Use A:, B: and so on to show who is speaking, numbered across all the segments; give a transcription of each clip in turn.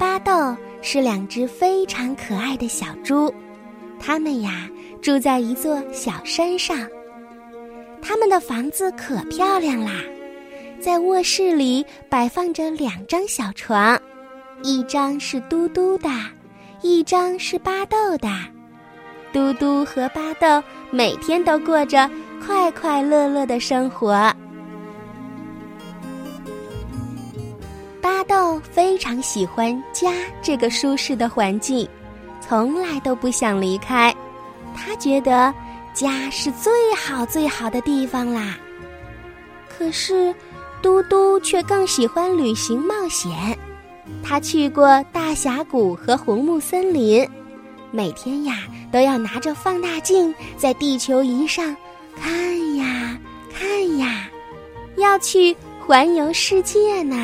A: 巴豆是两只非常可爱的小猪，它们呀住在一座小山上。他们的房子可漂亮啦，在卧室里摆放着两张小床，一张是嘟嘟的，一张是巴豆的。嘟嘟和巴豆每天都过着快快乐乐的生活。巴豆非常喜欢家这个舒适的环境，从来都不想离开。他觉得家是最好最好的地方啦。可是，嘟嘟却更喜欢旅行冒险。他去过大峡谷和红木森林，每天呀都要拿着放大镜在地球仪上看呀看呀，要去环游世界呢。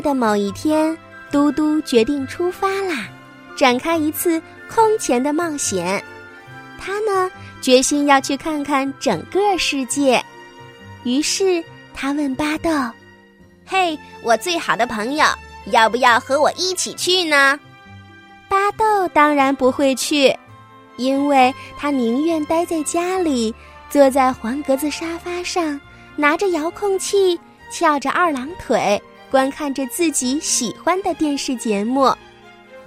A: 的某一天，嘟嘟决定出发啦，展开一次空前的冒险。他呢，决心要去看看整个世界。于是他问巴豆：“
B: 嘿，我最好的朋友，要不要和我一起去呢？”
A: 巴豆当然不会去，因为他宁愿待在家里，坐在黄格子沙发上，拿着遥控器，翘着二郎腿。观看着自己喜欢的电视节目，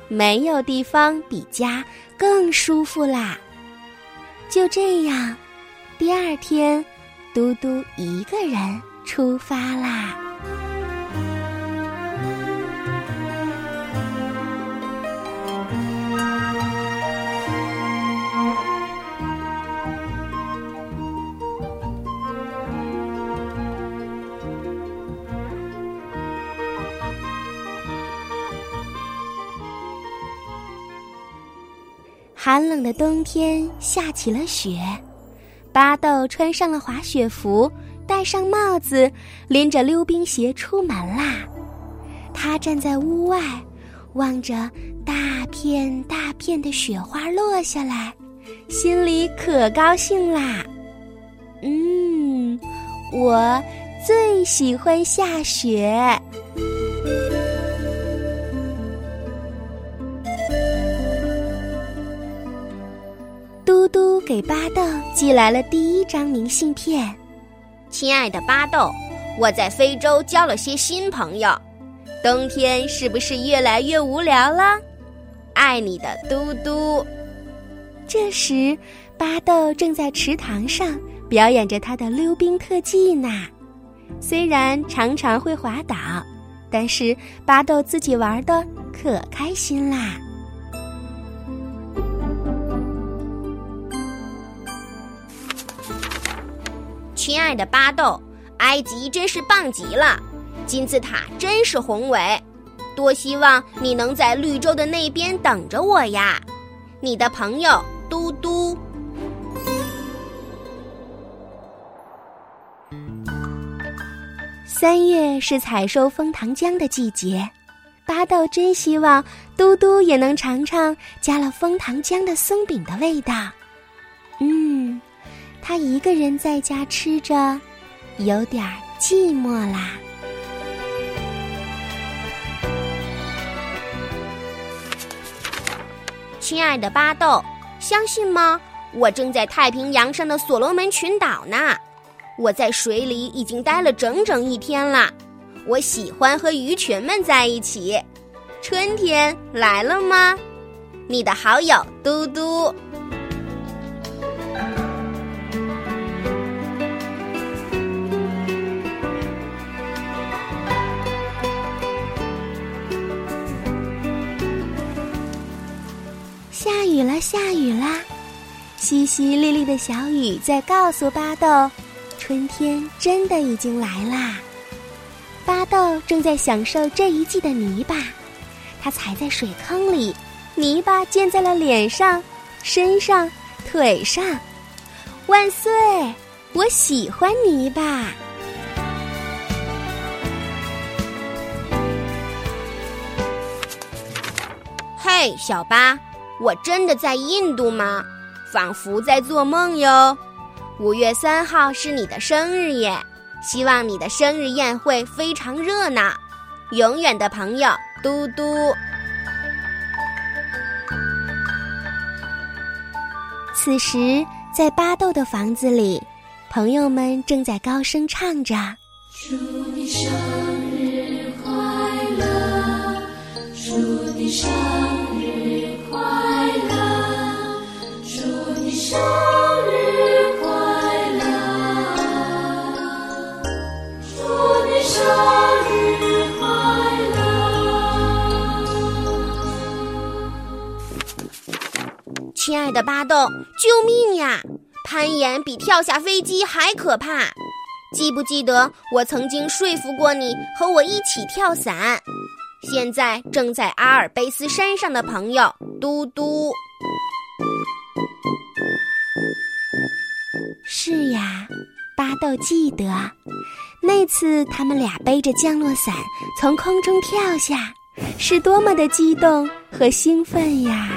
A: 没有地方比家更舒服啦。就这样，第二天，嘟嘟一个人出发啦。寒冷的冬天下起了雪，巴豆穿上了滑雪服，戴上帽子，拎着溜冰鞋出门啦。他站在屋外，望着大片大片的雪花落下来，心里可高兴啦。嗯，我最喜欢下雪。给巴豆寄来了第一张明信片，
B: 亲爱的巴豆，我在非洲交了些新朋友，冬天是不是越来越无聊了？爱你的嘟嘟。
A: 这时，巴豆正在池塘上表演着他的溜冰特技呢，虽然常常会滑倒，但是巴豆自己玩的可开心啦。
B: 亲爱的巴豆，埃及真是棒极了，金字塔真是宏伟，多希望你能在绿洲的那边等着我呀！你的朋友嘟嘟。
A: 三月是采收枫糖浆的季节，巴豆真希望嘟嘟也能尝尝加了枫糖浆的松饼的味道。他一个人在家吃着，有点寂寞啦。
B: 亲爱的巴豆，相信吗？我正在太平洋上的所罗门群岛呢。我在水里已经待了整整一天了。我喜欢和鱼群们在一起。春天来了吗？你的好友嘟嘟。
A: 雨了，下雨啦！淅淅沥沥的小雨在告诉巴豆，春天真的已经来啦。巴豆正在享受这一季的泥巴，他踩在水坑里，泥巴溅在了脸上、身上、腿上。万岁！我喜欢泥巴。
B: 嘿，小巴。我真的在印度吗？仿佛在做梦哟！五月三号是你的生日耶，希望你的生日宴会非常热闹。永远的朋友，嘟嘟。
A: 此时，在巴豆的房子里，朋友们正在高声唱着：“
C: 祝你生日快乐，祝你生
B: 救命呀！攀岩比跳下飞机还可怕。记不记得我曾经说服过你和我一起跳伞？现在正在阿尔卑斯山上的朋友嘟嘟。
A: 是呀，巴豆记得，那次他们俩背着降落伞从空中跳下，是多么的激动和兴奋呀！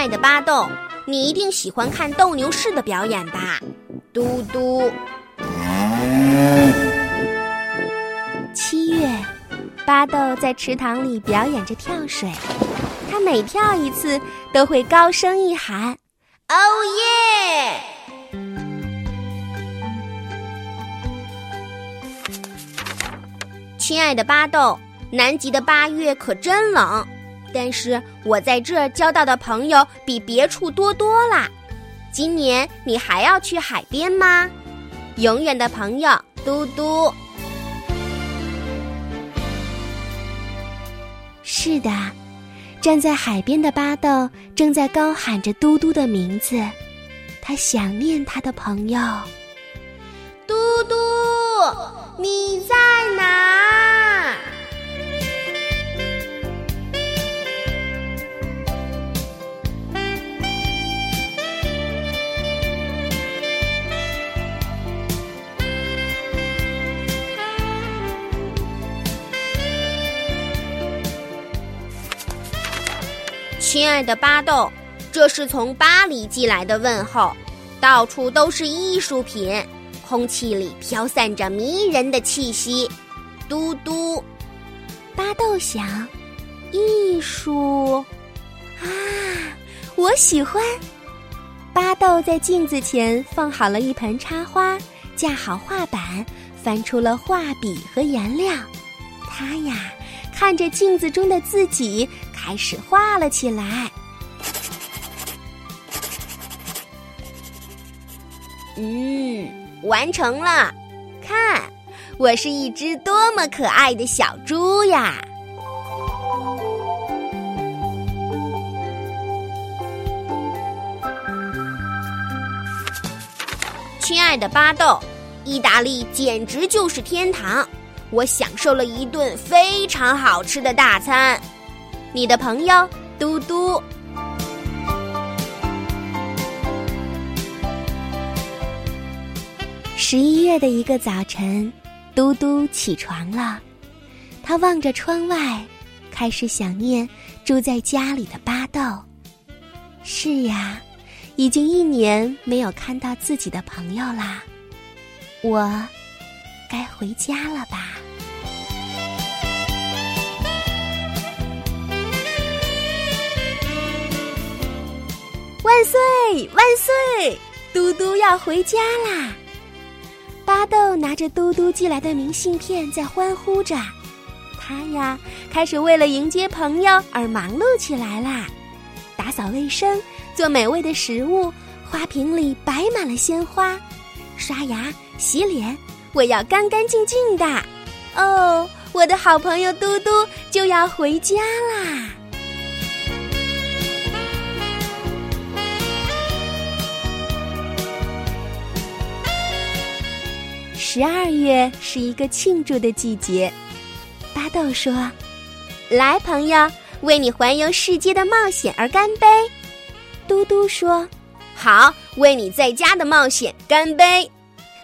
B: 爱的巴豆，你一定喜欢看斗牛士的表演吧？嘟嘟。
A: 七月，巴豆在池塘里表演着跳水，他每跳一次都会高声一喊：“
B: 哦耶！”亲爱的巴豆，南极的八月可真冷。但是我在这儿交到的朋友比别处多多啦。今年你还要去海边吗？永远的朋友，嘟嘟。
A: 是的，站在海边的巴豆正在高喊着嘟嘟的名字，他想念他的朋友。
B: 嘟嘟，你在哪？亲爱的巴豆，这是从巴黎寄来的问候，到处都是艺术品，空气里飘散着迷人的气息。嘟嘟，
A: 巴豆想，艺术啊，我喜欢。巴豆在镜子前放好了一盆插花，架好画板，翻出了画笔和颜料。他呀，看着镜子中的自己。开始画了起来。
B: 嗯，完成了。看，我是一只多么可爱的小猪呀！亲爱的巴豆，意大利简直就是天堂，我享受了一顿非常好吃的大餐。你的朋友嘟嘟。
A: 十一月的一个早晨，嘟嘟起床了，他望着窗外，开始想念住在家里的巴豆。是呀，已经一年没有看到自己的朋友啦，我该回家了吧。万岁万岁！嘟嘟要回家啦！巴豆拿着嘟嘟寄来的明信片在欢呼着，他呀开始为了迎接朋友而忙碌起来啦，打扫卫生，做美味的食物，花瓶里摆满了鲜花，刷牙洗脸，我要干干净净的。哦，我的好朋友嘟嘟就要回家啦！十二月是一个庆祝的季节，巴豆说：“
B: 来，朋友，为你环游世界的冒险而干杯。”
A: 嘟嘟说：“
B: 好，为你在家的冒险干杯，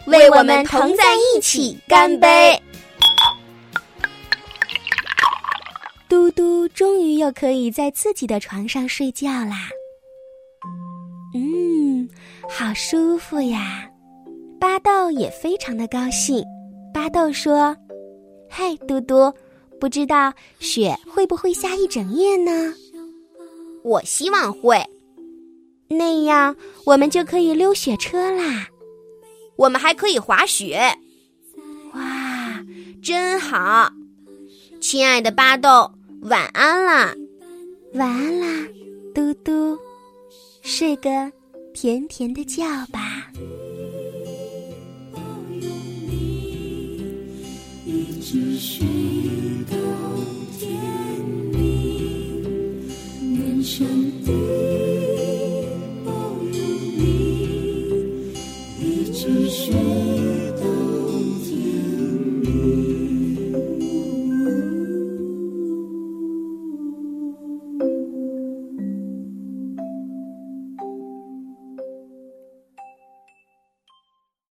B: 为我们同在一起干杯。”
A: 嘟嘟终于又可以在自己的床上睡觉啦。嗯，好舒服呀！巴豆也非常的高兴。巴豆说：“嘿，嘟嘟，不知道雪会不会下一整夜呢？
B: 我希望会。
A: 那样我们就可以溜雪车啦。
B: 我们还可以滑雪。
A: 哇，
B: 真好！亲爱的巴豆，晚安啦！
A: 晚安啦，嘟嘟，睡个甜甜的觉吧。”
C: 只睡到天明，愿上